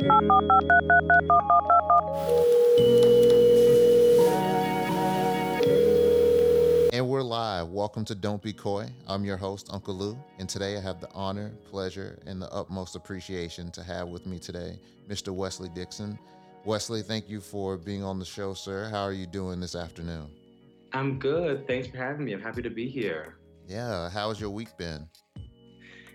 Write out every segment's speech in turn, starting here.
And we're live. Welcome to Don't Be Koi. I'm your host, Unkle Lew, and today I have the honor, pleasure, and the utmost appreciation to have with me today Mr. Wesley Dixon. Wesley, thank you for being on the show, sir. How are you doing this afternoon? I'm good. Thanks for having me. I'm happy to be here. Yeah. How's your week been?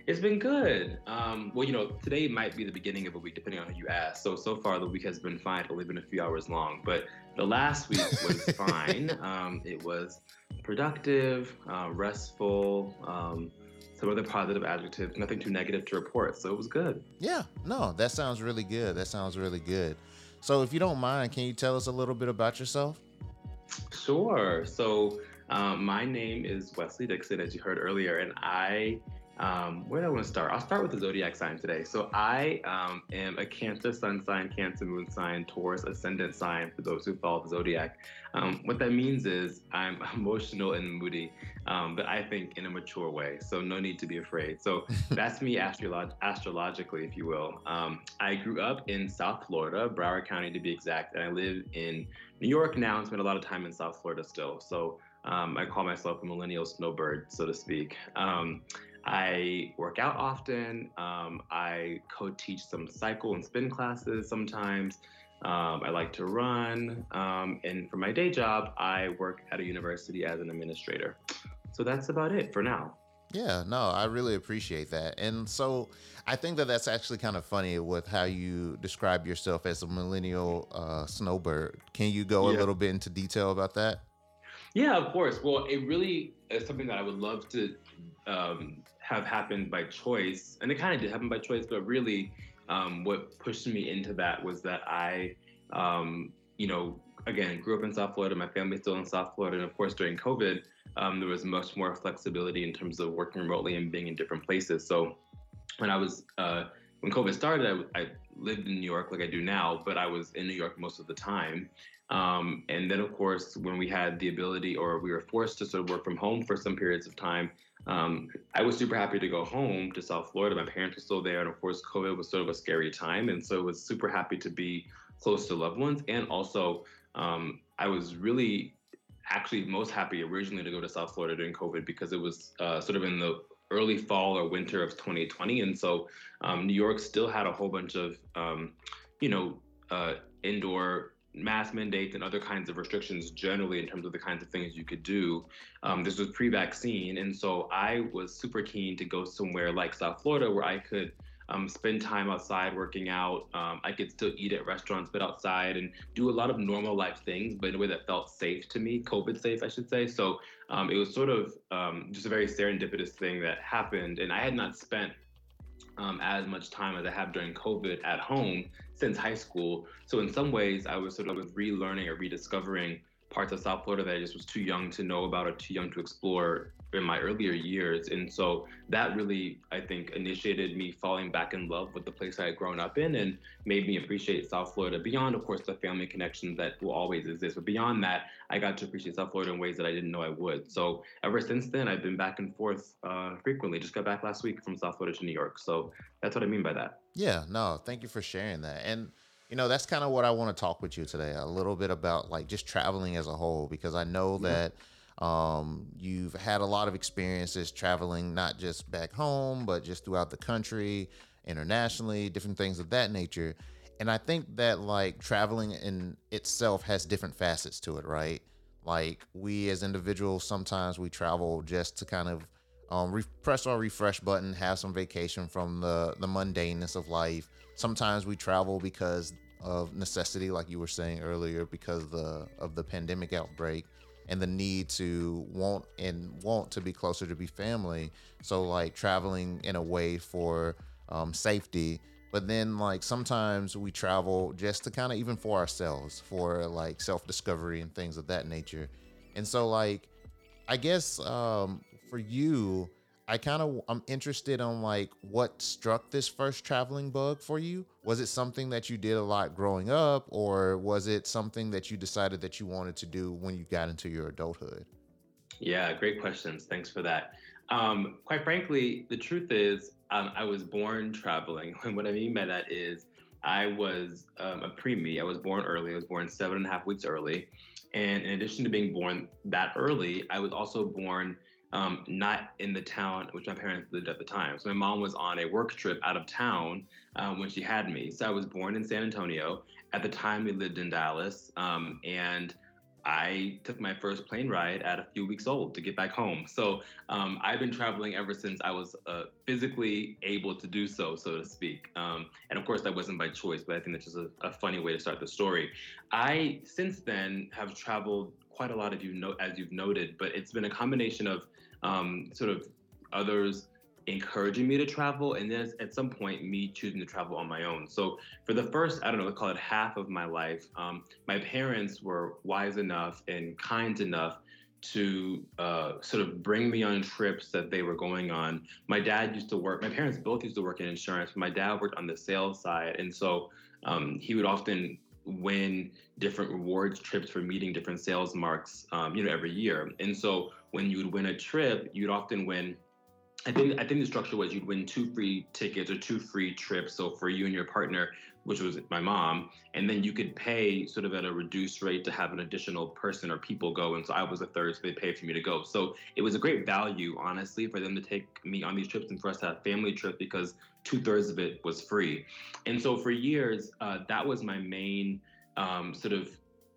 It's been good. Um, well, you know, today might be the beginning of a week, depending on who you ask. So, so far the week has been fine, only been a few hours long. But the last week was fine. Um, it was productive, uh, restful, um, some other positive adjectives, nothing too negative to report. So it was good. Yeah, no, that sounds really good. That sounds really good. So, if you don't mind, can you tell us a little bit about yourself? Sure. So, um, my name is Wesley Dixon, as you heard earlier, and I um, where do I want to start? I'll start with the zodiac sign today. So I um, am a Cancer sun sign, Cancer moon sign, Taurus ascendant sign for those who follow the zodiac. Um, what that means is I'm emotional and moody, um, but I think in a mature way. So no need to be afraid. So that's me astrolog- astrologically, if you will. Um, I grew up in South Florida, Broward County to be exact, and I live in New York now and spend a lot of time in South Florida still. So um, I call myself a millennial snowbird, so to speak. Um, I work out often. Um, I co teach some cycle and spin classes sometimes. Um, I like to run. Um, and for my day job, I work at a university as an administrator. So that's about it for now. Yeah, no, I really appreciate that. And so I think that that's actually kind of funny with how you describe yourself as a millennial uh, snowbird. Can you go yeah. a little bit into detail about that? Yeah, of course. Well, it really is something that I would love to um, have happened by choice, and it kind of did happen by choice, but really, um, what pushed me into that was that I, um, you know, again, grew up in South Florida. My family's still in South Florida, and of course, during COVID, um, there was much more flexibility in terms of working remotely and being in different places. So, when I was uh, when COVID started, I, I, lived in New York like I do now, but I was in New York most of the time. Um, and then, of course, when we had the ability or we were forced to sort of work from home for some periods of time, um, I was super happy to go home to South Florida. My parents were still there, and of course, COVID was sort of a scary time, and so I was super happy to be close to loved ones. And also, um, I was really actually most happy originally to go to South Florida during COVID because it was uh, sort of in the early fall or winter of 2020, and so um, New York still had a whole bunch of um, you know uh, indoor mask mandates and other kinds of restrictions generally in terms of the kinds of things you could do. Um, this was pre-vaccine, and so I was super keen to go somewhere like South Florida where I could um, spend time outside working out. Um, I could still eat at restaurants, but outside and do a lot of normal life things, but in a way that felt safe to me, COVID safe, I should say. So um, it was sort of um, just a very serendipitous thing that happened, and I had not spent um, as much time as I have during COVID at home since high school. So in some ways, I was sort of relearning or rediscovering parts of South Florida that I just was too young to know about or too young to explore in my earlier years. And so that really, I think, initiated me falling back in love with the place I had grown up in and made me appreciate South Florida beyond, of course, the family connections that will always exist. But beyond that, I got to appreciate South Florida in ways that I didn't know I would. So ever since then, I've been back and forth uh, frequently. Just got back last week from South Florida to New York. So that's what I mean by that. Yeah, no, thank you for sharing that. And you know that's kind of what i want to talk with you today a little bit about like just traveling as a whole because i know yeah. that um, you've had a lot of experiences traveling not just back home but just throughout the country internationally different things of that nature. And i think that like traveling in itself has different facets to it right? Like we as individuals sometimes we travel just to kind of um, re- press our refresh button have some vacation from the the mundaneness of life. Sometimes we travel because of necessity, like you were saying earlier, because the of the pandemic outbreak and the need to want and want to be closer to be family. So like traveling in a way for um, safety. But then like sometimes we travel just to kind of even for ourselves, for like self discovery and things of that nature. And so like I guess um, for you, I kind of I'm interested on like what struck this first traveling bug for you. Was it something that you did a lot growing up, or was it something that you decided that you wanted to do when you got into your adulthood? Yeah, great questions. Thanks for that. Um, quite frankly, the truth is, um, I was born traveling. And what I mean by that is, I was um, a preemie. I was born early. I was born seven and a half weeks early. And in addition to being born that early, I was also born um, not in the town which my parents lived at the time. So my mom was on a work trip out of town um, when she had me. So I was born in San Antonio. At the time, we lived in Dallas. Um, and I took my first plane ride at a few weeks old to get back home. So um, I've been traveling ever since I was uh, physically able to do so, so to speak. Um, and of course, that wasn't by choice, but I think that's just a, a, funny way to start the story. I, since then, have traveled quite a lot, of you know, as you've noted, but it's been a combination of um, sort of others encouraging me to travel and then at some point me choosing to travel on my own. So for the first i don't know let's call it half of my life um, my parents were wise enough and kind enough to uh, sort of bring me on trips that they were going on. My dad used to work my parents both used to work in insurance my dad worked on the sales side. And so um, he would often win different rewards trips for meeting different sales marks um, you know every year and so when you would win a trip you'd often win I think I think the structure was you'd win two free tickets or two free trips. So for you and your partner, which was my mom, and then you could pay sort of at a reduced rate to have an additional person or people go. And so I was a third, so they paid for me to go. So it was a great value, honestly, for them to take me on these trips and for us to have family trips because two thirds of it was free. And so for years, uh, that was my main um, sort of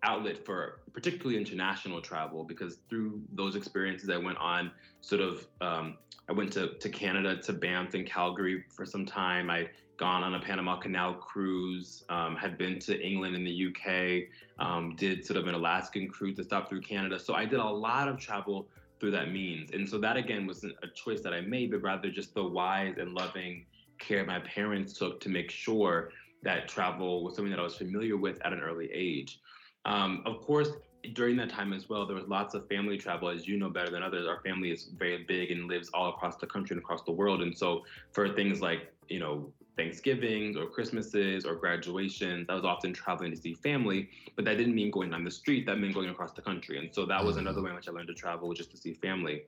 outlet for particularly international travel because through those experiences I went on sort of um, I went to, to Canada to Banff and Calgary for some time. I'd gone on a Panama Canal cruise, um, had been to England and the UK, um, did sort of an Alaskan cruise to stop through Canada. So I did a lot of travel through that means. And so that again wasn't a choice that I made, but rather just the wise and loving care my parents took to make sure that travel was something that I was familiar with at an early age. Um, of course, during that time as well, there was lots of family travel. As you know better than others, our family is very big and lives all across the country and across the world. And so, for things like you know Thanksgivings or Christmases or graduations, I was often traveling to see family. But that didn't mean going on the street. That meant going across the country. And so that was another way in which I learned to travel, just to see family.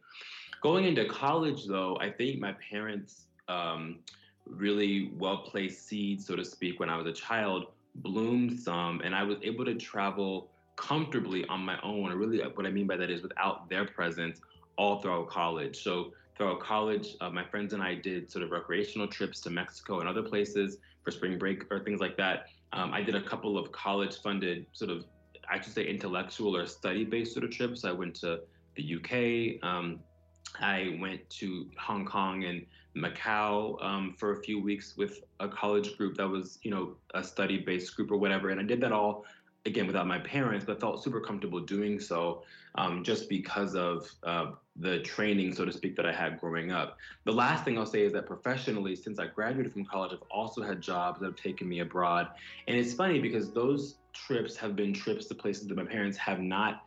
Going into college, though, I think my parents um, really well placed seeds, so to speak, when I was a child bloomed some, and I was able to travel comfortably on my own. And really, what I mean by that is without their presence all throughout college. So throughout college, uh, my friends and I did sort of recreational trips to Mexico and other places for spring break or things like that. Um, I did a couple of college-funded sort of, I should say, intellectual or study-based sort of trips. I went to the UK. Um, I went to Hong Kong and Macau um, for a few weeks with a college group that was, you know, a study-based group or whatever. And I did that all again without my parents, but felt super comfortable doing so um, just because of uh, the training, so to speak, that I had growing up. The last thing I'll say is that professionally, since I graduated from college, I've also had jobs that have taken me abroad. And it's funny because those trips have been trips to places that my parents have not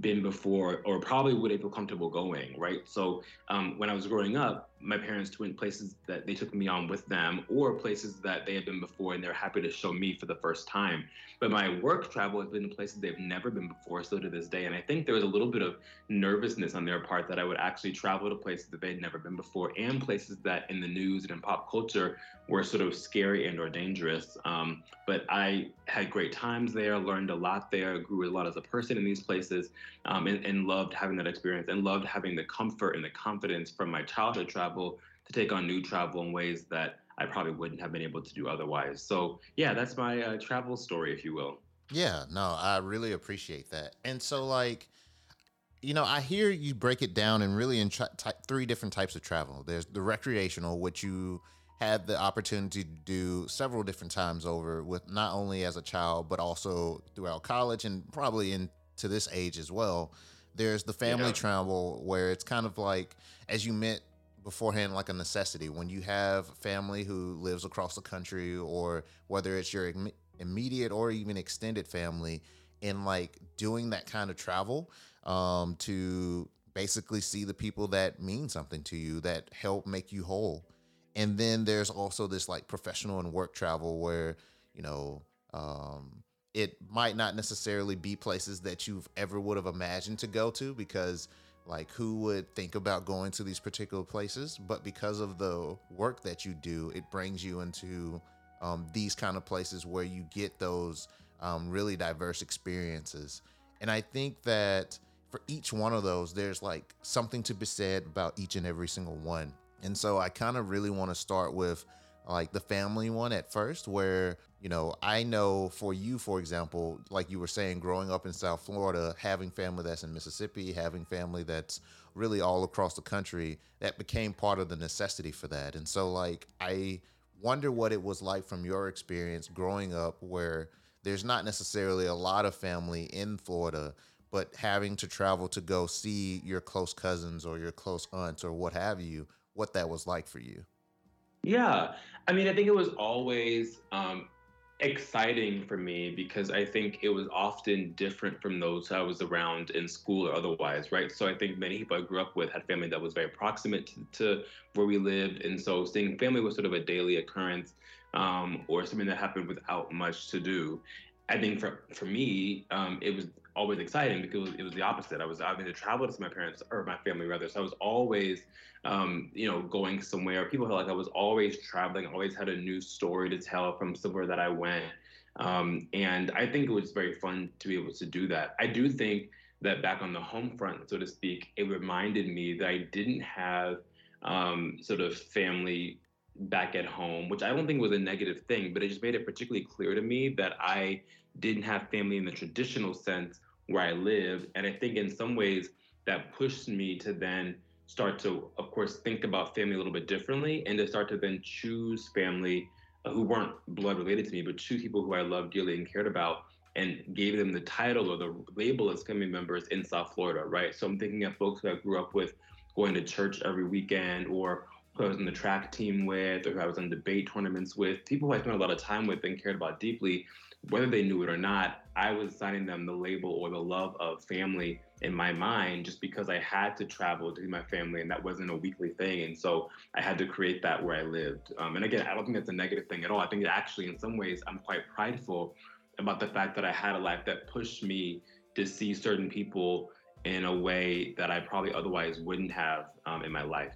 been before or probably would have feel comfortable going, right? So um, when I was growing up, my parents went places that they took me on with them or places that they had been before and they're happy to show me for the first time. But my work travel has been to places they've never been before, so to this day. And I think there was a little bit of nervousness on their part that I would actually travel to places that they'd never been before and places that in the news and in pop culture were sort of scary and or dangerous. Um, but I had great times there, learned a lot there, grew a lot as a person in these places, um, and, and loved having that experience and loved having the comfort and the confidence from my childhood travel travel to take on new travel in ways that I probably wouldn't have been able to do otherwise. So yeah, that's my uh, travel story, if you will. Yeah, no, I really appreciate that. And so like, you know, I hear you break it down in really in tra- ty- three different types of travel. There's the recreational, which you had the opportunity to do several different times over with not only as a child but also throughout college and probably into this age as well. There's the family yeah. travel where it's kind of like as you met beforehand like a necessity. When you have family who lives across the country or whether it's your Im- immediate or even extended family in like doing that kind of travel um, to basically see the people that mean something to you that help make you whole. And then there's also this like professional and work travel where you know um, it might not necessarily be places that you've ever would have imagined to go to because like who would think about going to these particular places but because of the work that you do it brings you into um, these kind of places where you get those um, really diverse experiences. And I think that for each one of those, there's like something to be said about each and every single one. And so I kind of really want to start with like the family one at first, where, you know, I know for you, for example, like you were saying, growing up in South Florida, having family that's in Mississippi, having family that's really all across the country, that became part of the necessity for that. And so, like, I wonder what it was like from your experience growing up where there's not necessarily a lot of family in Florida, but having to travel to go see your close cousins or your close aunts or what have you, what that was like for you. Yeah. I mean, I think it was always um, exciting for me because I think it was often different from those I was around in school or otherwise, right? So I think many people I grew up with had family that was very proximate to, to where we lived. And so seeing family was sort of a daily occurrence um, or something that happened without much to do. I think for, for me, um, it was always exciting because it was, the opposite. I was having to travel to my parents or my family rather. So I was always, um, you know, going somewhere. People felt like I was always traveling, always had a new story to tell from somewhere that I went. Um, and I think it was very fun to be able to do that. I do think that back on the home front, so to speak, it reminded me that I didn't have um, sort of family back at home, which I don't think was a negative thing, but it just made it particularly clear to me that I didn't have family in the traditional sense where I lived. And I think in some ways that pushed me to then start to, of course, think about family a little bit differently and to start to then choose family uh, who weren't blood related to me, but choose people who I loved dearly and cared about and gave them the title or the label as family members in South Florida, right? So I'm thinking of folks who I grew up with going to church every weekend or who I was in the track team with or who I was in debate tournaments with, people who I spent a lot of time with and cared about deeply whether they knew it or not, I was assigning them the label or the love of family in my mind just because I had to travel to see my family and that wasn't a weekly thing. And so I had to create that where I lived. Um, and again, I don't think that's a negative thing at all. I think actually, in some ways, I'm quite prideful about the fact that I had a life that pushed me to see certain people in a way that I probably otherwise wouldn't have um, in my life.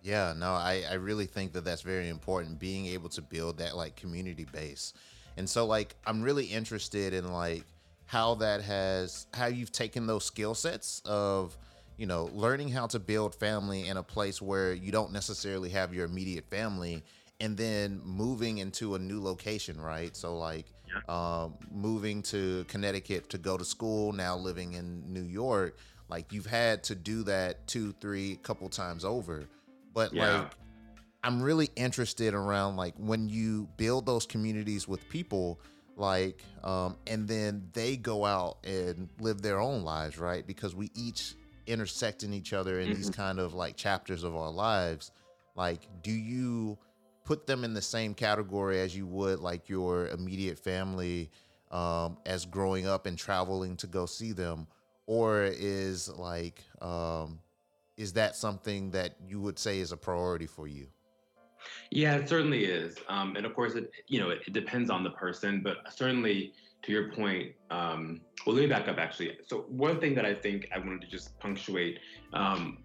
Yeah, no, I, I really think that that's very important being able to build that like community base and so like I'm really interested in like how that has how you've taken those skill sets of you know learning how to build family in a place where you don't necessarily have your immediate family and then moving into a new location right? So like um, moving to connecticut to go to school now living in new york like you've had to do that two three couple times over. But yeah. like I'm really interested around like when you build those communities with people like um, and then they go out and live their own lives right? Because we each intersect in each other in mm-hmm. these kind of like chapters of our lives. Like do you put them in the same category as you would like your immediate family um, as growing up and traveling to go see them? Or is like um, is that something that you would say is a priority for you yeah, it certainly is. Um, and of course, it you know it, it, depends on the person, but certainly to your point. Um, well, let me back up actually. So one thing that I think I wanted to just punctuate um,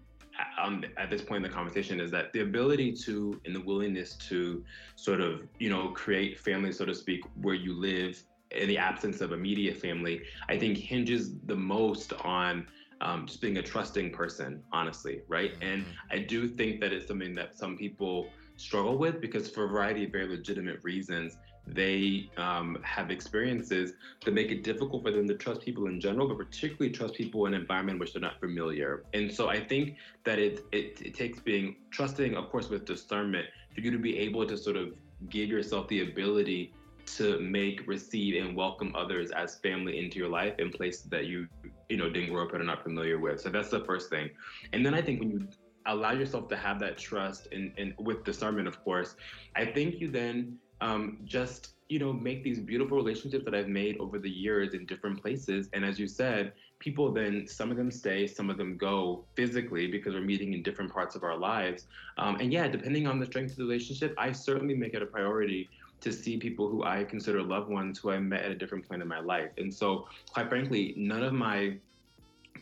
on, at this point in the conversation is that the ability to and the willingness to sort of you know create family, so to speak, where you live in the absence of immediate family, I think hinges the most on um, just being a trusting person, honestly, right? And mm-hmm. I do think that it's something that some people struggle with because for a variety of very legitimate reasons they um, have experiences that make it difficult for them to trust people in general but particularly trust people in an environment which they're not familiar. And so i think that it, it, it takes being trusting of course with discernment for you to be able to sort of give yourself the ability to make receive and welcome others as family into your life in places that you you know didn't grow up in or not familiar with. So that's the first thing. And then i think when you allow yourself to have that trust and, and with discernment, of course, I think you then um, just you know make these beautiful relationships that I've made over the years in different places. And as you said, people then some of them stay, some of them go physically because we're meeting in different parts of our lives. Um, and yeah, depending on the strength of the relationship, I certainly make it a priority to see people who I consider loved ones who I met at a different point in my life. And so, quite frankly, none of my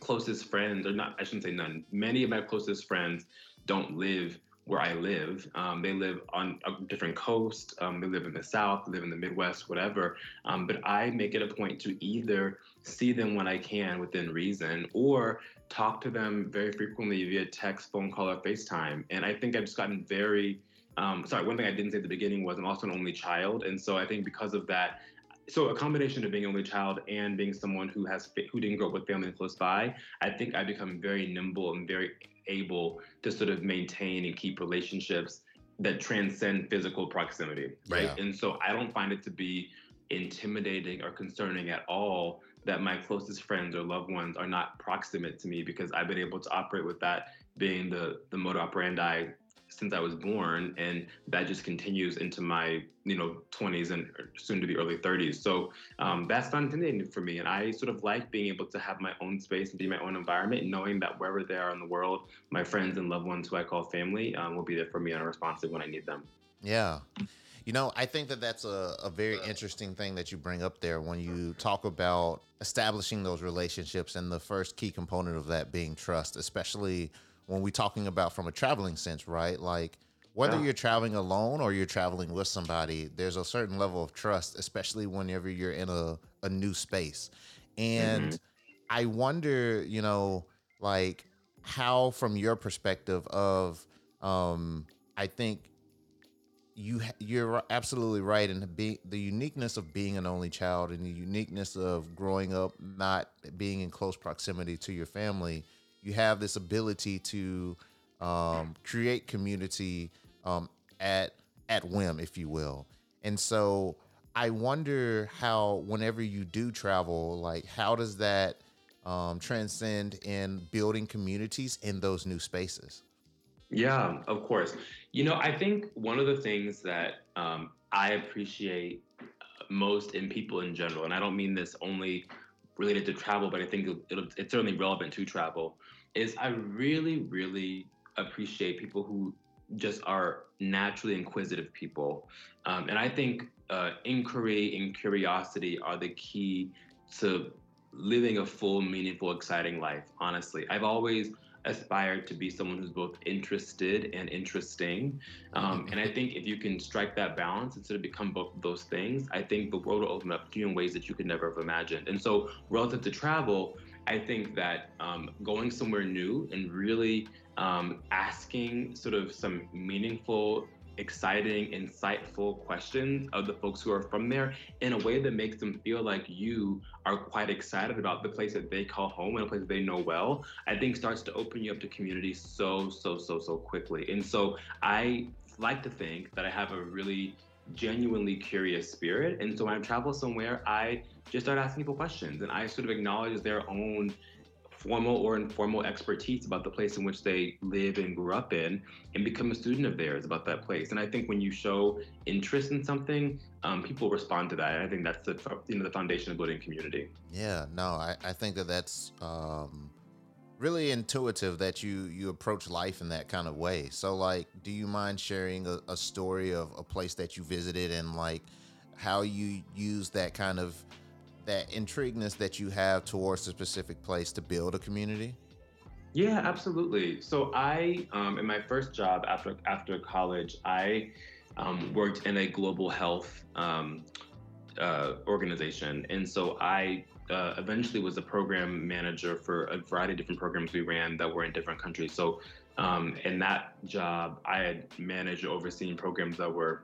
closest friends, or not, I shouldn't say none, many of my closest friends don't live where I live. Um, they live on a different coast. Um, they live in the South, live in the Midwest, whatever. Um, but I make it a point to either see them when I can within reason or talk to them very frequently via text, phone call, or FaceTime. And I think I've just gotten very, um, sorry, one thing I didn't say at the beginning was I'm also an only child. And so I think because of that, so a combination of being only child and being someone who has who didn't grow up with family close by, I think I become very nimble and very able to sort of maintain and keep relationships that transcend physical proximity, right? Yeah. And so I don't find it to be intimidating or concerning at all that my closest friends or loved ones are not proximate to me because I've been able to operate with that being the the motor operandi since I was born, and that just continues into my you know 20s and soon to be early 30s. So um, that's not intimidating for me, and I sort of like being able to have my own space and be my own environment, knowing that wherever they are in the world, my friends and loved ones who I call family um, will be there for me and responsive when I need them. Yeah. You know, I think that that's a, a very interesting thing that you bring up there when you talk about establishing those relationships and the first key component of that being trust, especially when we're talking about from a traveling sense, right? Like whether yeah. you're traveling alone or you're traveling with somebody, there's a certain level of trust, especially whenever you're in a, a new space. And mm-hmm. I wonder, you know, like how from your perspective of um I think you you're absolutely right in the the uniqueness of being an only child and the uniqueness of growing up not being in close proximity to your family you have this ability to um, create community um, at at whim, if you will. And so I wonder how, whenever you do travel, like how does that um, transcend in building communities in those new spaces? Yeah, of course. You know, I think one of the things that um, I appreciate most in people in general, and I don't mean this only related to travel, but I think it'll, it's certainly relevant to travel, is I really, really appreciate people who just are naturally inquisitive people. Um, and I think uh, inquiry and curiosity are the key to living a full, meaningful, exciting life, honestly. I've always aspired to be someone who's both interested and interesting. Um, and I think if you can strike that balance and sort of become both of those things, I think the world will open up to you in ways that you could never have imagined. And so, relative to travel, I think that um, going somewhere new and really um, asking sort of some meaningful, exciting, insightful questions of the folks who are from there in a way that makes them feel like you are quite excited about the place that they call home and a place that they know well, I think starts to open you up to community so, so, so, so quickly. And so I like to think that I have a really genuinely curious spirit. And so when I travel somewhere, I just start asking people questions and I sort of acknowledge their own formal or informal expertise about the place in which they live and grew up in and become a student of theirs about that place. And I think when you show interest in something, um, people respond to that. And I think that's the, you know, the foundation of building community. Yeah, no, I, I think that that's um, really intuitive that you, you approach life in that kind of way. So like, do you mind sharing a, a story of a place that you visited and like how you use that kind of that intrigueness that you have towards a specific place to build a community? Yeah, absolutely. So I, um, in my first job after after college, I um, worked in a global health um, uh, organization, and so I uh, eventually was a program manager for a variety of different programs we ran that were in different countries. So um, in that job, I had managed overseeing programs that were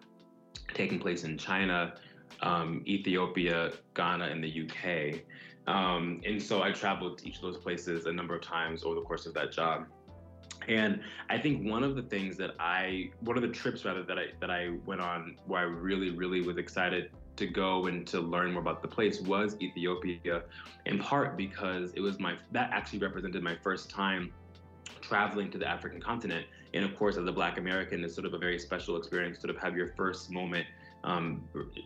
taking place in China, um, Ethiopia, Ghana, and the UK. Um, and so I traveled to each of those places a number of times over the course of that job. And I think one of the things that I, one of the trips rather that I that I went on, where I really, really was excited to go and to learn more about the place was Ethiopia, in part because it was my that actually represented my first time traveling to the African continent. And of course, as a Black American, it's sort of a very special experience, sort of have your first moment um,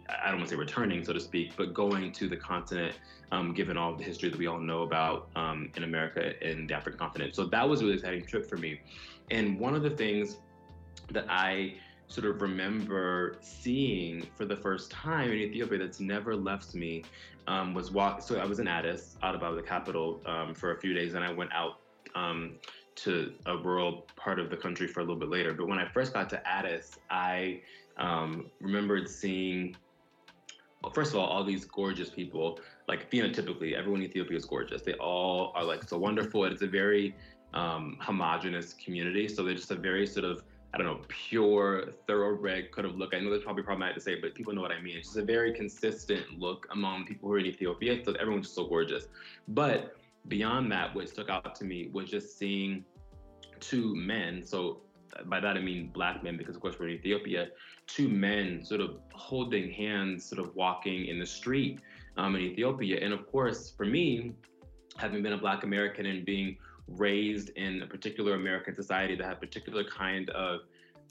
I don't want to say returning, so to speak, but going to the continent, um, given all the history that we all know about um, in America and the African continent. So that was a really exciting trip for me. And one of the things that I sort of remember seeing for the first time in Ethiopia that's never left me um, was walk. So I was in Addis, Ababa, the capital, um, for a few days, and I went out um, to a rural part of the country for a little bit later. But when I first got to Addis, I um, remembered seeing, well, first of all, all these gorgeous people. Like phenotypically, everyone in Ethiopia is gorgeous. They all are like so wonderful. It's a very um, homogenous community. So they're just a very sort of I don't know, pure, thoroughbred kind of look. I know that's probably problematic to say, but people know what I mean. It's just a very consistent look among people who are in Ethiopia. So everyone's just so gorgeous. But beyond that, what stuck out to me was just seeing two men. So by that I mean black men, because of course we're in Ethiopia. Two men sort of holding hands, sort of walking in the street um, in Ethiopia. And of course, for me, having been a black American and being raised in a particular American society that had a particular kind of,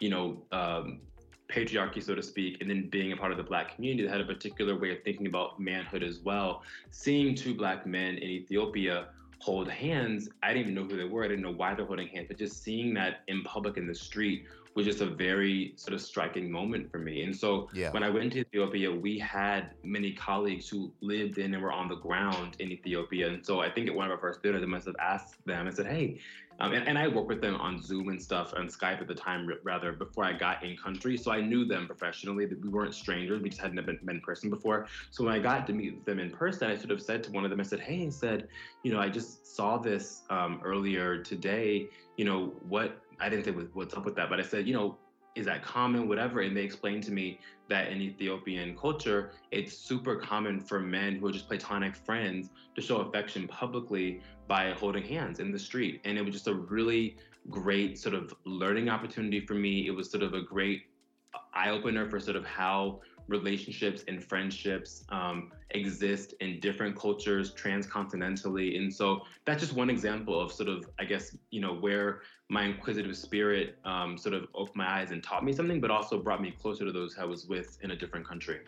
you know, um, patriarchy, so to speak, and then being a part of the black community that had a particular way of thinking about manhood as well. Seeing two black men in Ethiopia hold hands, I didn't even know who they were. I didn't know why they're holding hands, but just seeing that in public in the street was just a very sort of striking moment for me. And so yeah. when I went to Ethiopia, we had many colleagues who lived in and were on the ground in Ethiopia. And so I think at one of our first dinners, I must have asked them, I said, hey, um, and, and, I worked with them on Zoom and stuff, and Skype at the time, rather, before I got in country. So I knew them professionally, that we weren't strangers. We just hadn't been, been in person before. So when I got to meet them in person, I sort of said to one of them, I said, hey, I said, you know, I just saw this um, earlier today. You know, what I didn't say what's up with that, but I said, you know, is that common, whatever? And they explained to me that in Ethiopian culture, it's super common for men who are just platonic friends to show affection publicly by holding hands in the street. And it was just a really great sort of learning opportunity for me. It was sort of a great eye opener for sort of how relationships and friendships um, exist in different cultures transcontinentally. And so that's just one example of sort of, I guess, you know, where my inquisitive spirit um, sort of opened my eyes and taught me something, but also brought me closer to those I was with in a different country.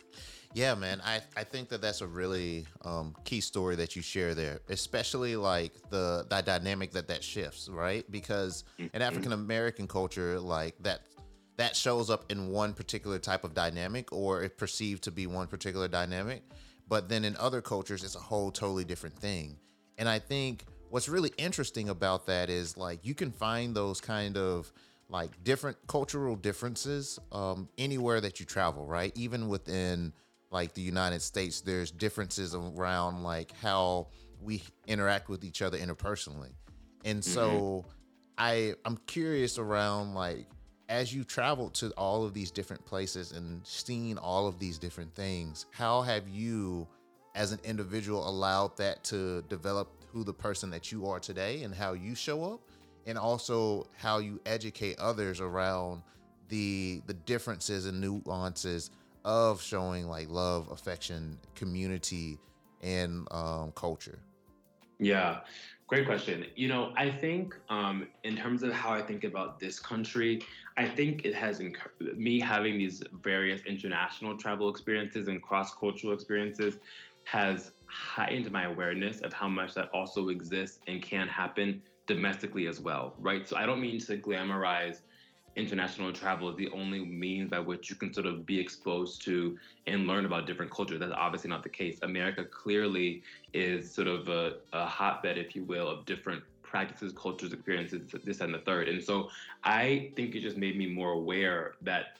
Yeah, man. I, I think that that's a really um, key story that you share there, especially like the, the dynamic that that shifts, right? Because in mm-hmm. African American culture, like that that shows up in one particular type of dynamic or it's perceived to be one particular dynamic. But then in other cultures, it's a whole totally different thing. And I think what's really interesting about that is like you can find those kind of like different cultural differences um, anywhere that you travel, right? Even within like the United States, there's differences around like how we interact with each other interpersonally. And so mm-hmm. I I'm curious around like as you traveled to all of these different places and seen all of these different things, how have you, as an individual, allowed that to develop who the person that you are today and how you show up, and also how you educate others around the the differences and nuances of showing like love, affection, community, and um, culture? Yeah. Great question. You know, I think um, in terms of how I think about this country, I think it has enc- me having these various international travel experiences and cross cultural experiences has heightened my awareness of how much that also exists and can happen domestically as well, right? So I don't mean to glamorize international travel is the only means by which you can sort of be exposed to and learn about different cultures. That's obviously not the case. America clearly is sort of a, a hotbed, if you will, of different practices, cultures, experiences, this and the third. And so I think it just made me more aware that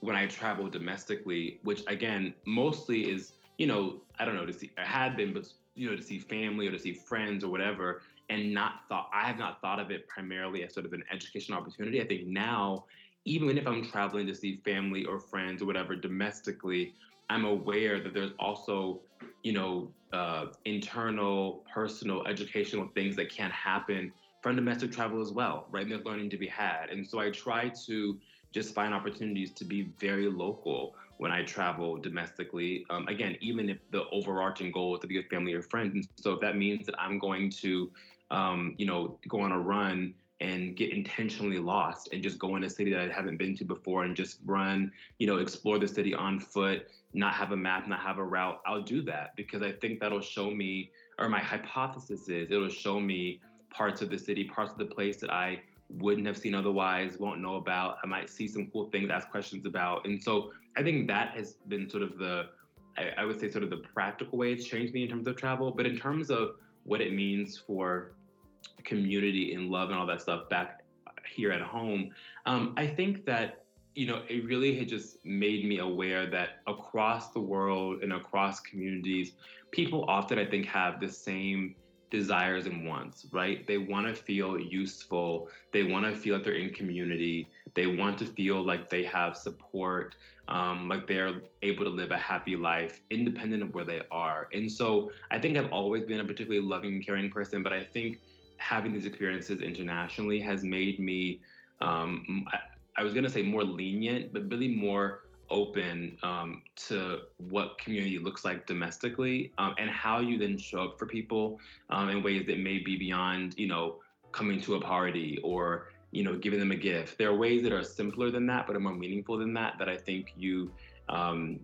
when I travel domestically, which again, mostly is, you know, I don't know, to see, I had been, but, you know, to see family or to see friends or whatever, and not thought I have not thought of it primarily as sort of an educational opportunity. I think now, even if I'm traveling to see family or friends or whatever domestically, I'm aware that there's also, you know, uh, internal, personal, educational things that can happen from domestic travel as well, right? And there's learning to be had. And so I try to just find opportunities to be very local when I travel domestically. Um, again, even if the overarching goal is to be with family or friends. And so if that means that I'm going to um, you know, go on a run and get intentionally lost and just go in a city that I haven't been to before and just run, you know, explore the city on foot, not have a map, not have a route, I'll do that because I think that'll show me, or my hypothesis is it'll show me parts of the city, parts of the place that I wouldn't have seen otherwise, won't know about. I might see some cool things, ask questions about. And so I think that has been sort of the, I, I would say, sort of the practical way it's changed me in terms of travel. But in terms of what it means for community and love and all that stuff back here at home, um, I think that you know, it really had just made me aware that across the world and across communities, people often, I think, have the same desires and wants, right? They want to feel useful. They want to feel like they're in community. They want to feel like they have support, um, like they're able to live a happy life independent of where they are. And so I think I've always been a particularly loving and caring person, but I think having these experiences internationally has made me um, I was gonna say more lenient, but really more open um, to what community looks like domestically um, and how you then show up for people um, in ways that may be beyond, you know, coming to a party or you know giving them a gift. There are ways that are simpler than that, but are more meaningful than that. That I think you um,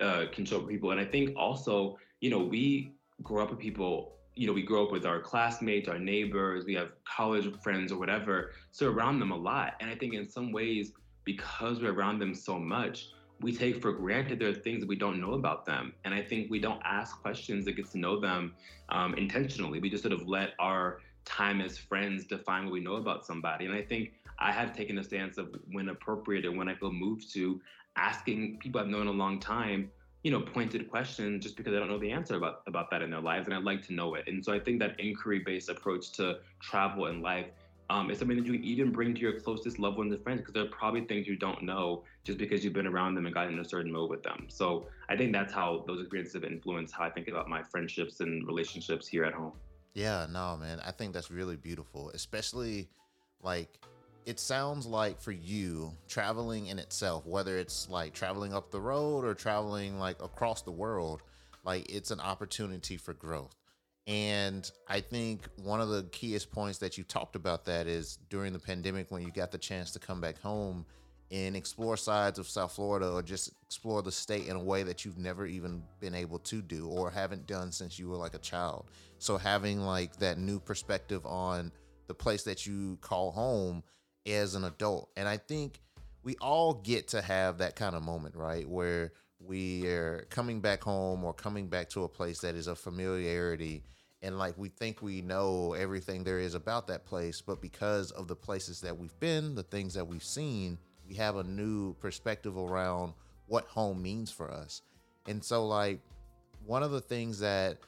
uh, can show people. And I think also, you know, we grow up with people you know, we grow up with our classmates, our neighbors, we have college friends or whatever. So around them a lot. And I think in some ways, because we're around them so much, we take for granted there are things that we don't know about them. And I think we don't ask questions that get to know them um, intentionally. We just sort of let our time as friends define what we know about somebody. And I think I have taken a stance of when appropriate and when I feel moved to asking people I've known a long time you know, pointed questions just because I don't know the answer about about that in their lives, and I'd like to know it. And so I think that inquiry-based approach to travel and life um, is something that you can even bring to your closest loved ones and friends because there are probably things you don't know just because you've been around them and gotten in a certain mode with them. So I think that's how those experiences have influenced how I think about my friendships and relationships here at home. Yeah, no, man, I think that's really beautiful, especially like it sounds like for you traveling in itself whether it's like traveling up the road or traveling like across the world like it's an opportunity for growth. And i think one of the keyest points that you talked about that is during the pandemic when you got the chance to come back home and explore sides of south florida or just explore the state in a way that you've never even been able to do or haven't done since you were like a child so having like that new perspective on the place that you call home as an adult. And I think we all get to have that kind of moment, right? Where we are coming back home or coming back to a place that is a familiarity and like we think we know everything there is about that place, but because of the places that we've been, the things that we've seen, we have a new perspective around what home means for us. And so like one of the things that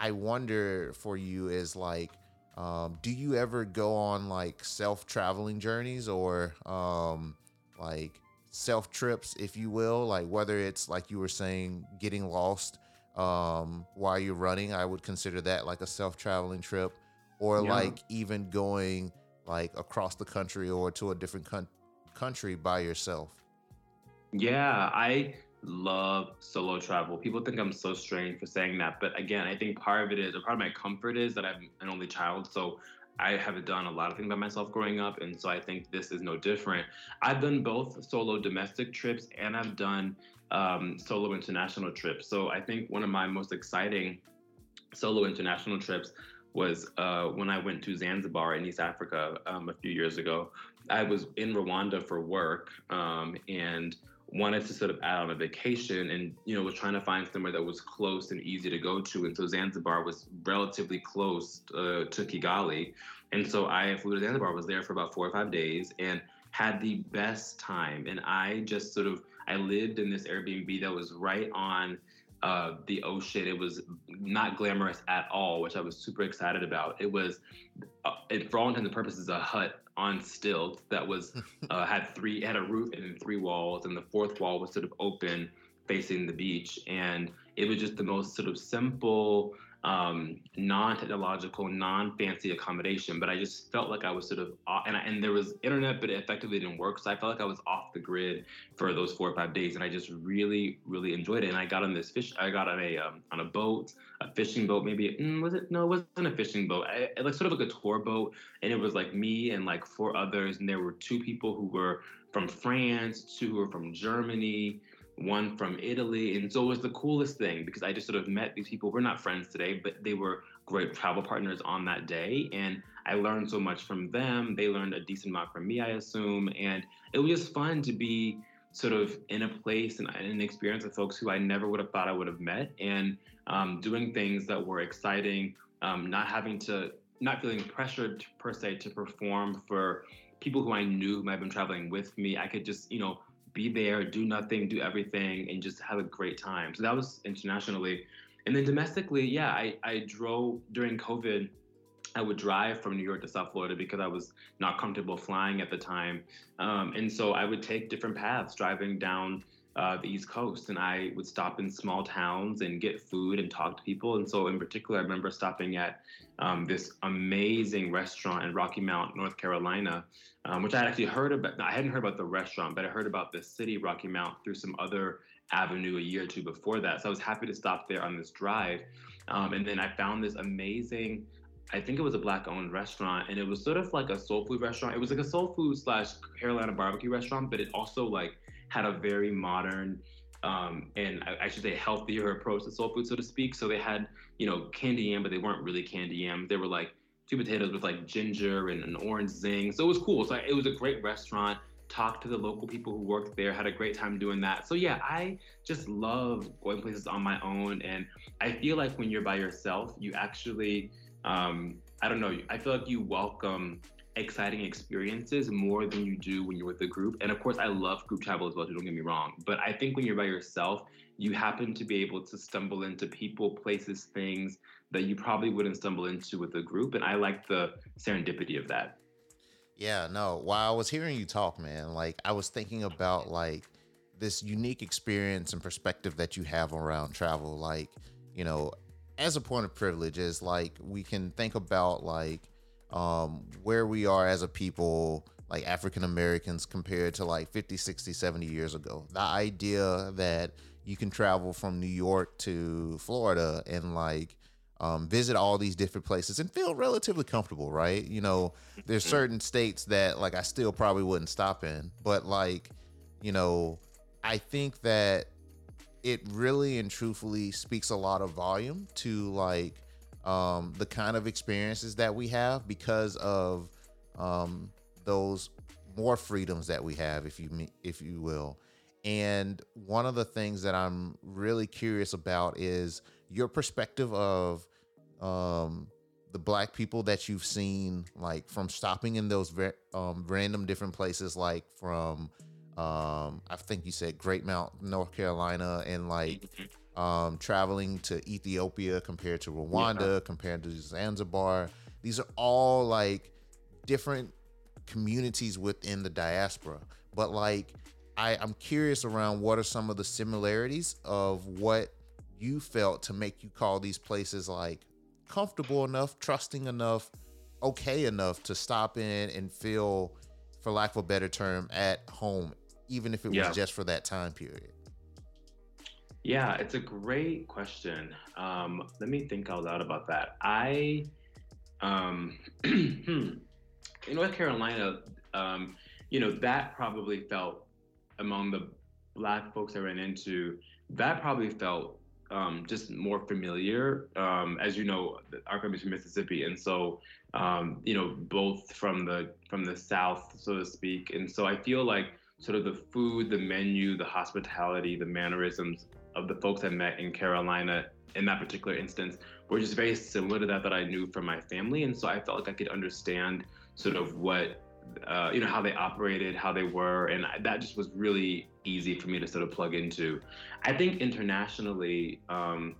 I wonder for you is like um, do you ever go on like self traveling journeys or um, like self trips, if you will? Like whether it's like you were saying, getting lost um, while you're running, I would consider that like a self traveling trip, or yeah. like even going like across the country or to a different con- country by yourself. Yeah, I love solo travel. People think I'm so strange for saying that, but again, I think part of it is, or part of my comfort is that I'm an only child, so I have done a lot of things by myself growing up, and so I think this is no different. I've done both solo domestic trips and I've done um, solo international trips. So I think one of my most exciting solo international trips was uh, when I went to Zanzibar in East Africa um, a few years ago. I was in Rwanda for work, um, and wanted to sort of add on a vacation and you know was trying to find somewhere that was close and easy to go to and so zanzibar was relatively close uh, to kigali and so i flew to zanzibar was there for about four or five days and had the best time and i just sort of i lived in this airbnb that was right on uh, the ocean. It was not glamorous at all, which I was super excited about. It was, uh, for all intents and purposes, a hut on stilts that was uh, had three had a roof and then three walls, and the fourth wall was sort of open facing the beach, and it was just the most sort of simple um, non-technological, non-fancy accommodation, but I just felt like I was sort of, off, and I, and there was internet, but it effectively didn't work, so I felt like I was off the grid for those four or five days, and I just really, really enjoyed it. And I got on this fish, I got on a um, on a boat, a fishing boat, maybe mm, was it? No, it wasn't a fishing boat. I, it like sort of like a tour boat, and it was like me and like four others, and there were two people who were from France, two who were from Germany one from Italy. And so it was the coolest thing because I just sort of met these people. We're not friends today, but they were great travel partners on that day. And I learned so much from them. They learned a decent amount from me, I assume. And it was just fun to be sort of in a place and an experience with folks who I never would have thought I would have met and um, doing things that were exciting, um, not having to not feeling pressured per se to perform for people who I knew who might have been traveling with me. I could just, you know, be there, do nothing, do everything, and just have a great time. So that was internationally. And then domestically, yeah, I, I drove during COVID. I would drive from New York to South Florida because I was not comfortable flying at the time. Um, and so I would take different paths driving down uh, the East Coast, and I would stop in small towns and get food and talk to people. And so, in particular, I remember stopping at um, this amazing restaurant in Rocky Mount, North Carolina, um, which I actually heard about. I hadn't heard about the restaurant, but I heard about the city, Rocky Mount, through some other avenue a year or two before that. So I was happy to stop there on this drive. Um, and then I found this amazing I think it was a black owned restaurant and it was sort of like a soul food restaurant. It was like a soul food slash Carolina barbecue restaurant, but it also like had a very modern um, and I, should say healthier approach to soul food, so to speak. So they had, you know, candy yam, but they weren't really candy yam. They were like two potatoes with like ginger and an orange zing. So it was cool. So it was a great restaurant. Talked to the local people who worked there, had a great time doing that. So yeah, I just love going places on my own. And I feel like when you're by yourself, you actually, um, I don't know, I feel like you welcome exciting experiences more than you do when you're with a group. And of course, I love group travel as well, don't get me wrong. But I think when you're by yourself, you happen to be able to stumble into people, places, things that you probably wouldn't stumble into with a group. And I like the serendipity of that. Yeah, no. While I was hearing you talk, man, like I was thinking about like this unique experience and perspective that you have around travel. Like, you know, as a point of privilege, is like we can think about like um, where we are as a people, like African Americans, compared to like 50, 60, 70 years ago. The idea that you can travel from New York to Florida and like um, visit all these different places and feel relatively comfortable, right? You know, there's mm-hmm. certain states that like I still probably wouldn't stop in, but like, you know, I think that it really and truthfully speaks a lot of volume to like um, the kind of experiences that we have because of um, those more freedoms that we have, if you if you will. And one of the things that I'm really curious about is your perspective of um, the black people that you've seen, like from stopping in those ver- um, random different places, like from um, I think you said Great Mount, North Carolina, and like um, traveling to Ethiopia compared to Rwanda, yeah. compared to Zanzibar. These are all like different communities within the diaspora. But like, I, I'm curious around what are some of the similarities of what you felt to make you call these places like comfortable enough, trusting enough, okay enough to stop in and feel, for lack of a better term, at home, even if it yeah. was just for that time period. Yeah, it's a great question. Um, let me think out loud about that. I, um, in North Carolina, um, you know, that probably felt among the black folks I ran into, that probably felt um, just more familiar. Um, as you know, our family's from Mississippi, and so um, you know, both from the from the South, so to speak. And so I feel like sort of the food, the menu, the hospitality, the mannerisms of the folks I met in Carolina in that particular instance were just very similar to that that I knew from my family. And so I felt like I could understand sort of what, uh, you know, how they operated, how they were. And that just was really easy for me to sort of plug into. I think internationally, um,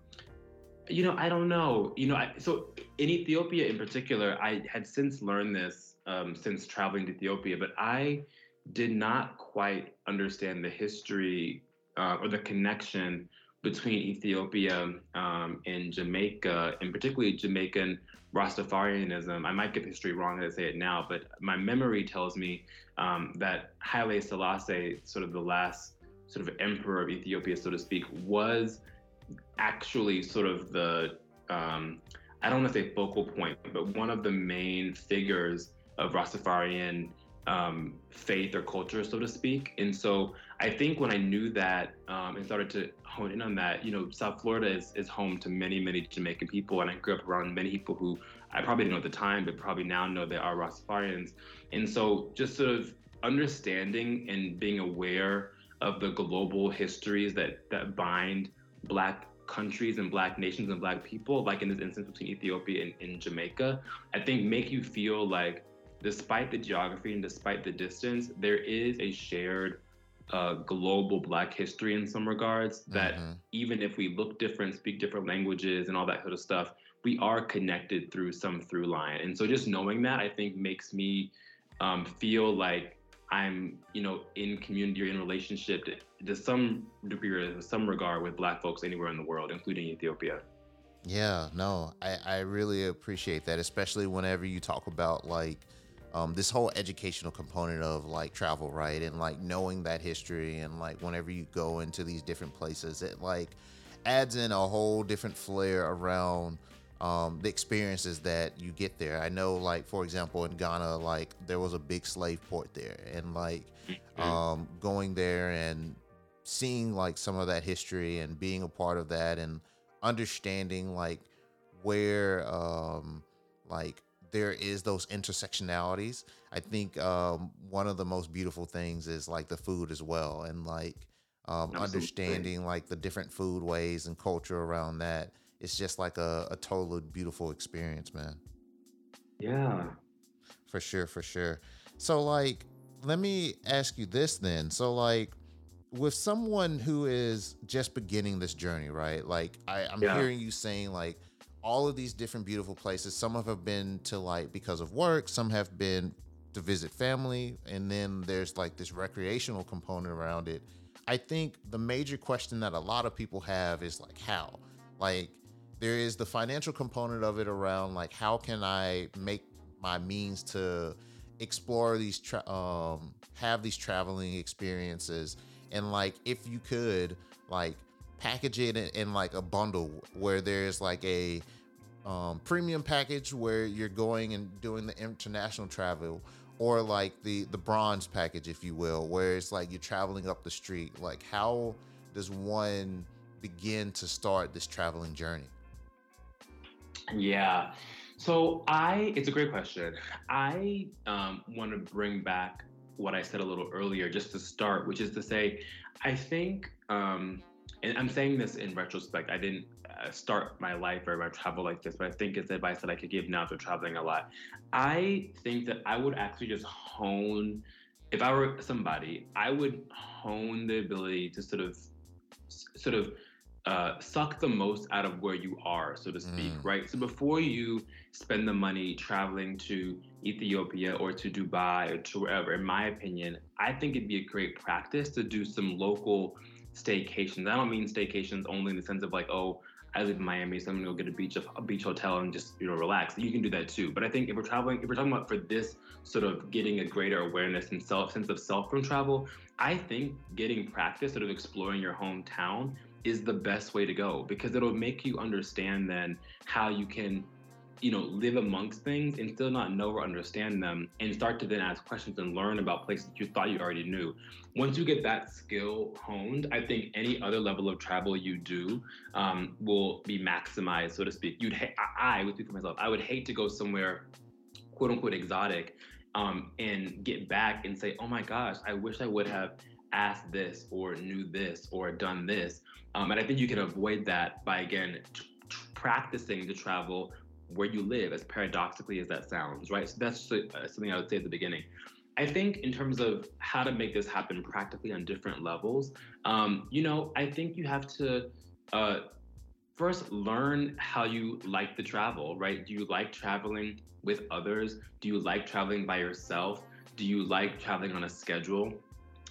you know, I don't know. You know, I, so in Ethiopia in particular, I had since learned this um, since traveling to Ethiopia, but I did not quite understand the history uh, or the connection between Ethiopia um, and Jamaica, and particularly Jamaican Rastafarianism. I might get history wrong as I say it now, but my memory tells me um, that Haile Selassie, sort of the last sort of emperor of Ethiopia, so to speak, was actually sort of the um, I don't want to say focal point, but one of the main figures of Rastafarian um, faith or culture, so to speak. And so I think when I knew that um, and started to hone in on that, you know, South Florida is, is home to many, many Jamaican people. And I grew up around many people who I probably didn't know at the time, but probably now know they are Rastafarians. And so just sort of understanding and being aware of the global histories that, that bind Black countries and black nations and black people, like in this instance between Ethiopia and, and Jamaica, I think make you feel like despite the geography and despite the distance, there is a shared uh, global black history in some regards that mm-hmm. even if we look different, speak different languages and all that sort of stuff, we are connected through some through line. And so just knowing that I think makes me um, feel like I'm, you know, in community or in relationship to, to some degree or some regard with black folks anywhere in the world, including Ethiopia. Yeah, no, I, I really appreciate that, especially whenever you talk about like um, this whole educational component of like travel, right? And like knowing that history and like whenever you go into these different places, it like adds in a whole different flair around um, the experiences that you get there. I know, like for example, in Ghana, like there was a big slave port there, and like mm-hmm. um, going there and seeing like some of that history and being a part of that and understanding like where um, like there is those intersectionalities. I think um, one of the most beautiful things is like the food as well, and like um, understanding like the different food ways and culture around that it's just like a, a totally beautiful experience, man. Yeah. For sure, for sure. So like let me ask you this then. So like with someone who is just beginning this journey, right? Like I, I'm yeah. hearing you saying like all of these different beautiful places. Some have been to like because of work, some have been to visit family, and then there's like this recreational component around it. I think the major question that a lot of people have is like how? Like there is the financial component of it around like how can I make my means to explore these tra- um have these traveling experiences and like if you could like package it in, in like a bundle where there's like a um, premium package where you're going and doing the international travel or like the the bronze package if you will where it's like you're traveling up the street like how does one begin to start this traveling journey yeah. So I, it's a great question. I um, want to bring back what I said a little earlier, just to start, which is to say, I think, um, and I'm saying this in retrospect. I didn't uh, start my life or my travel like this, but I think it's advice that I could give now to traveling a lot. I think that I would actually just hone, if I were somebody, I would hone the ability to sort of, sort of uh, suck the most out of where you are, so to speak, mm. right? So before you spend the money traveling to Ethiopia or to Dubai or to wherever, in my opinion, I think it'd be a great practice to do some local staycations. I don't mean staycations only in the sense of like, oh, I live in Miami, so I'm gonna go get a beach of a beach hotel and just you know relax. You can do that too. But I think if we're traveling, if we're talking about for this sort of getting a greater awareness and self sense of self from travel, I think getting practice, sort of exploring your hometown, is the best way to go because it'll make you understand then how you can you know live amongst things and still not know or understand them and start to then ask questions and learn about places that you thought you already knew. Once you get that skill honed i think any other level of travel you do um, will be maximized so to speak. You'd ha- i, I would speak for myself i would hate to go somewhere quote unquote exotic um, and get back and say oh my gosh i wish i would have asked this or knew this or done this. Um, and I think you can avoid that by, again, t- t- practicing the travel where you live, as paradoxically as that sounds, right? So that's uh, something I would say at the beginning. I think in terms of how to make this happen practically on different levels, um, you know, I think you have to uh, first learn how you like to travel, right? Do you like traveling with others? Do you like traveling by yourself? Do you like traveling on a schedule?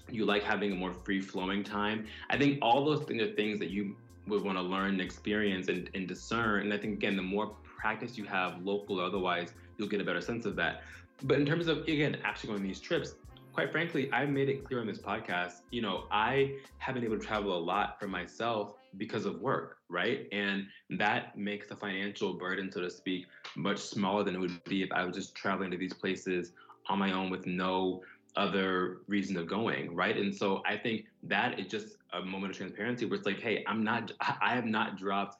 you like having a more free flowing time. I think all those things are things that you would want to learn and experience and, and discern. And I think, again, the more practice you have, local or otherwise, you'll get a better sense of that. But in terms of, again, actually going these trips, quite frankly, I made it clear on this podcast, you know, I have been able to travel a lot for myself because of work, right? And that makes the financial burden, so to speak, much smaller than it would be if I was just traveling to these places on my own with no other reason of going, right? And so I think that is just a moment of transparency where it's like, hey, I'm not, I have not dropped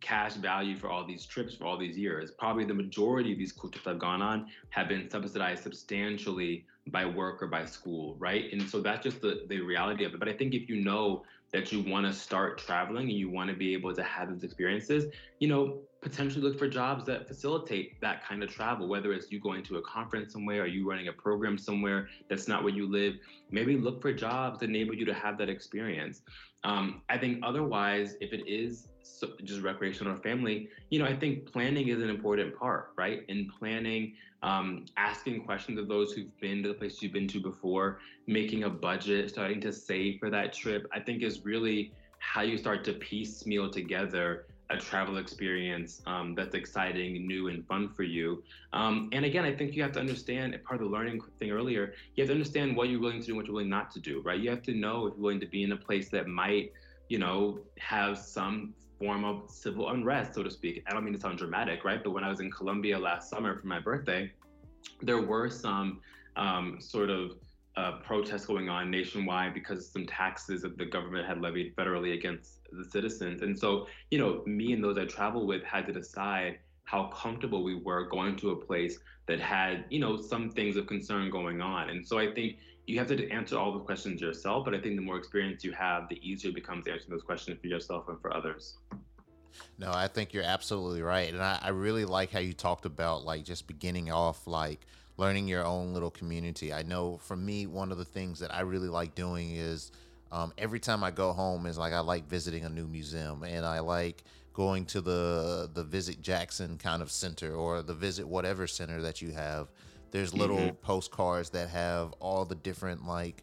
cash value for all these trips for all these years. Probably the majority of these cool trips I've gone on have been subsidized substantially by work or by school, right? And so that's just the, the reality of it. But I think if you know that you want to start traveling and you want to be able to have those experiences, you know, potentially look for jobs that facilitate that kind of travel, whether it's you going to a conference somewhere or you running a program somewhere that's not where you live. Maybe look for jobs that enable you to have that experience. Um, I think otherwise, if it is so just recreational or family, you know, I think planning is an important part, right? In planning, um, asking questions of those who've been to the places you've been to before, making a budget, starting to save for that trip, I think is really how you start to piecemeal together a travel experience um, that's exciting, new, and fun for you. Um, and again, I think you have to understand part of the learning thing earlier. You have to understand what you're willing to do and what you're willing not to do, right? You have to know if you're willing to be in a place that might, you know, have some form of civil unrest, so to speak. I don't mean to sound dramatic, right? But when I was in Colombia last summer for my birthday, there were some um, sort of uh, protests going on nationwide because some taxes that the government had levied federally against the citizens. And so, you know, me and those I travel with had to decide how comfortable we were going to a place that had, you know, some things of concern going on. And so I think you have to answer all the questions yourself, but I think the more experience you have, the easier it becomes answering those questions for yourself and for others. No, I think you're absolutely right. And I, I really like how you talked about like just beginning off like learning your own little community. I know for me, one of the things that I really like doing is um, every time I go home is like I like visiting a new museum and I like going to the the visit Jackson kind of center or the visit whatever center that you have there's little mm-hmm. postcards that have all the different like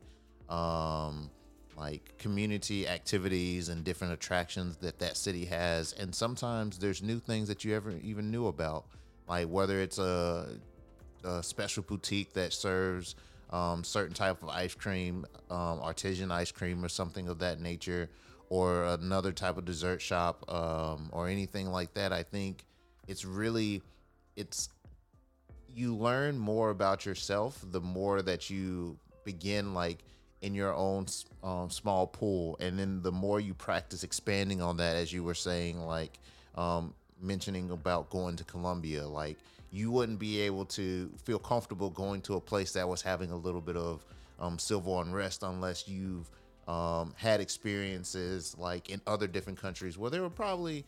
um like community activities and different attractions that that city has and sometimes there's new things that you ever even knew about like whether it's a, a special boutique that serves um, certain type of ice cream um, artisan ice cream or something of that nature or another type of dessert shop um, or anything like that i think it's really it's you learn more about yourself the more that you begin like in your own um, small pool. And then the more you practice expanding on that as you were saying like um, mentioning about going to colombia like you wouldn't be able to feel comfortable going to a place that was having a little bit of um, civil unrest unless you've um, had experiences like in other different countries where there were probably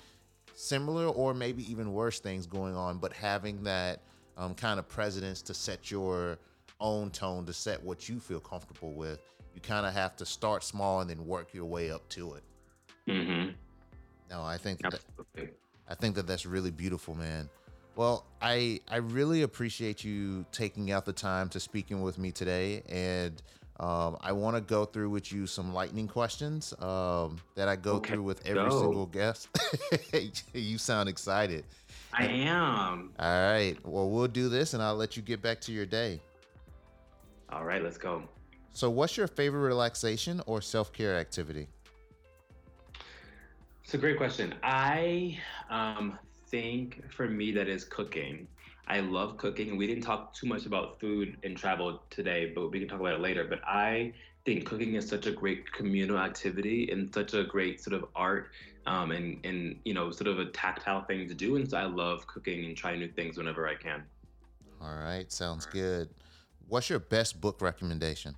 similar or maybe even worse things going on. But having that um, kind of presidents to set your own tone, to set what you feel comfortable with. You kind of have to start small and then work your way up to it. Mm-hmm. No, I think that, I think that that's really beautiful, man. Well, I I really appreciate you taking out the time to speaking with me today, and um, I want to go through with you some lightning questions um, that I go okay. through with every single guest. you sound excited. I am. All right. Well, we'll do this and I'll let you get back to your day. All right, let's go. So, what's your favorite relaxation or self care activity? It's a great question. I um, think for me, that is cooking. I love cooking. We didn't talk too much about food and travel today, but we can talk about it later. But I think cooking is such a great communal activity and such a great sort of art um, and and you know sort of a tactile thing to do. And so I love cooking and trying new things whenever I can. All right, sounds good. What's your best book recommendation?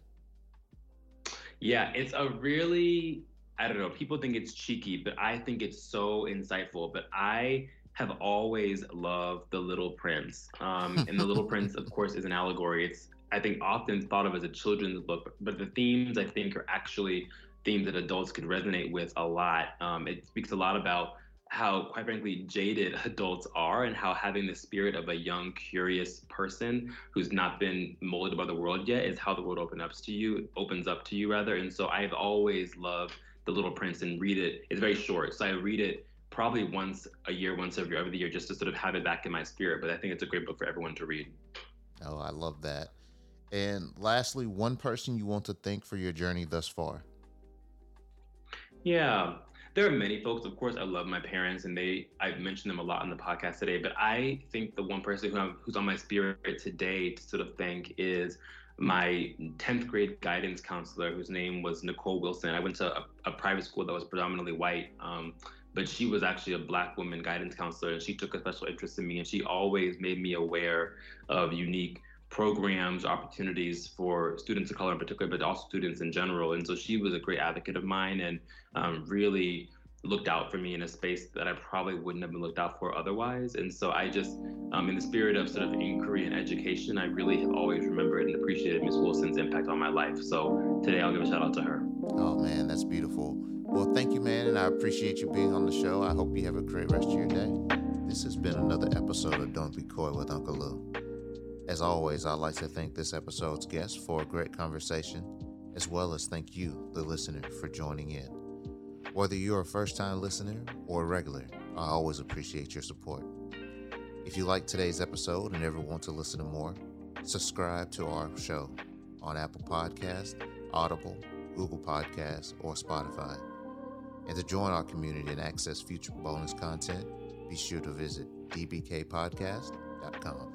Yeah, it's a really I don't know. People think it's cheeky, but I think it's so insightful. But I have always loved The Little Prince. Um, and The Little Prince, of course, is an allegory. It's I think often thought of as a children's book, but the themes I think are actually themes that adults could resonate with a lot. Um, it speaks a lot about how, quite frankly, jaded adults are and how having the spirit of a young, curious person who's not been molded by the world yet is how the world opens up to you, opens up to you rather. And so I've always loved The Little Prince and read it. It's very short, so I read it probably once a year, once every other year, just to sort of have it back in my spirit. But I think it's a great book for everyone to read. Oh, I love that. And lastly, one person you want to thank for your journey thus far. Yeah, there are many folks. Of course, I love my parents, and they I've mentioned them a lot on the podcast today. But I think the one person who I'm, who's on my spirit today to sort of thank is my 10th grade guidance counselor, whose name was Nicole Wilson. I went to a, a private school that was predominantly white, um, but she was actually a black woman guidance counselor, and she took a special interest in me, and she always made me aware of unique programs, opportunities for students of color in particular, but also students in general. And so she was a great advocate of mine and um, really looked out for me in a space that I probably wouldn't have been looked out for otherwise. And so I just, um, in the spirit of sort of inquiry and education, I really have always remembered and appreciated Ms. Wilson's impact on my life. So today I'll give a shout out to her. Oh man, that's beautiful. Well, thank you, man, and I appreciate you being on the show. I hope you have a great rest of your day. This has been another episode of Don't Be Koi with Unkle Lew. As always, I'd like to thank this episode's guest for a great conversation, as well as thank you, the listener, for joining in. Whether you're a first time listener or a regular, I always appreciate your support. If you like today's episode and ever want to listen to more, subscribe to our show on Apple Podcast, Audible, Google Podcasts, or Spotify. And to join our community and access future bonus content, be sure to visit dbkpodcast.com.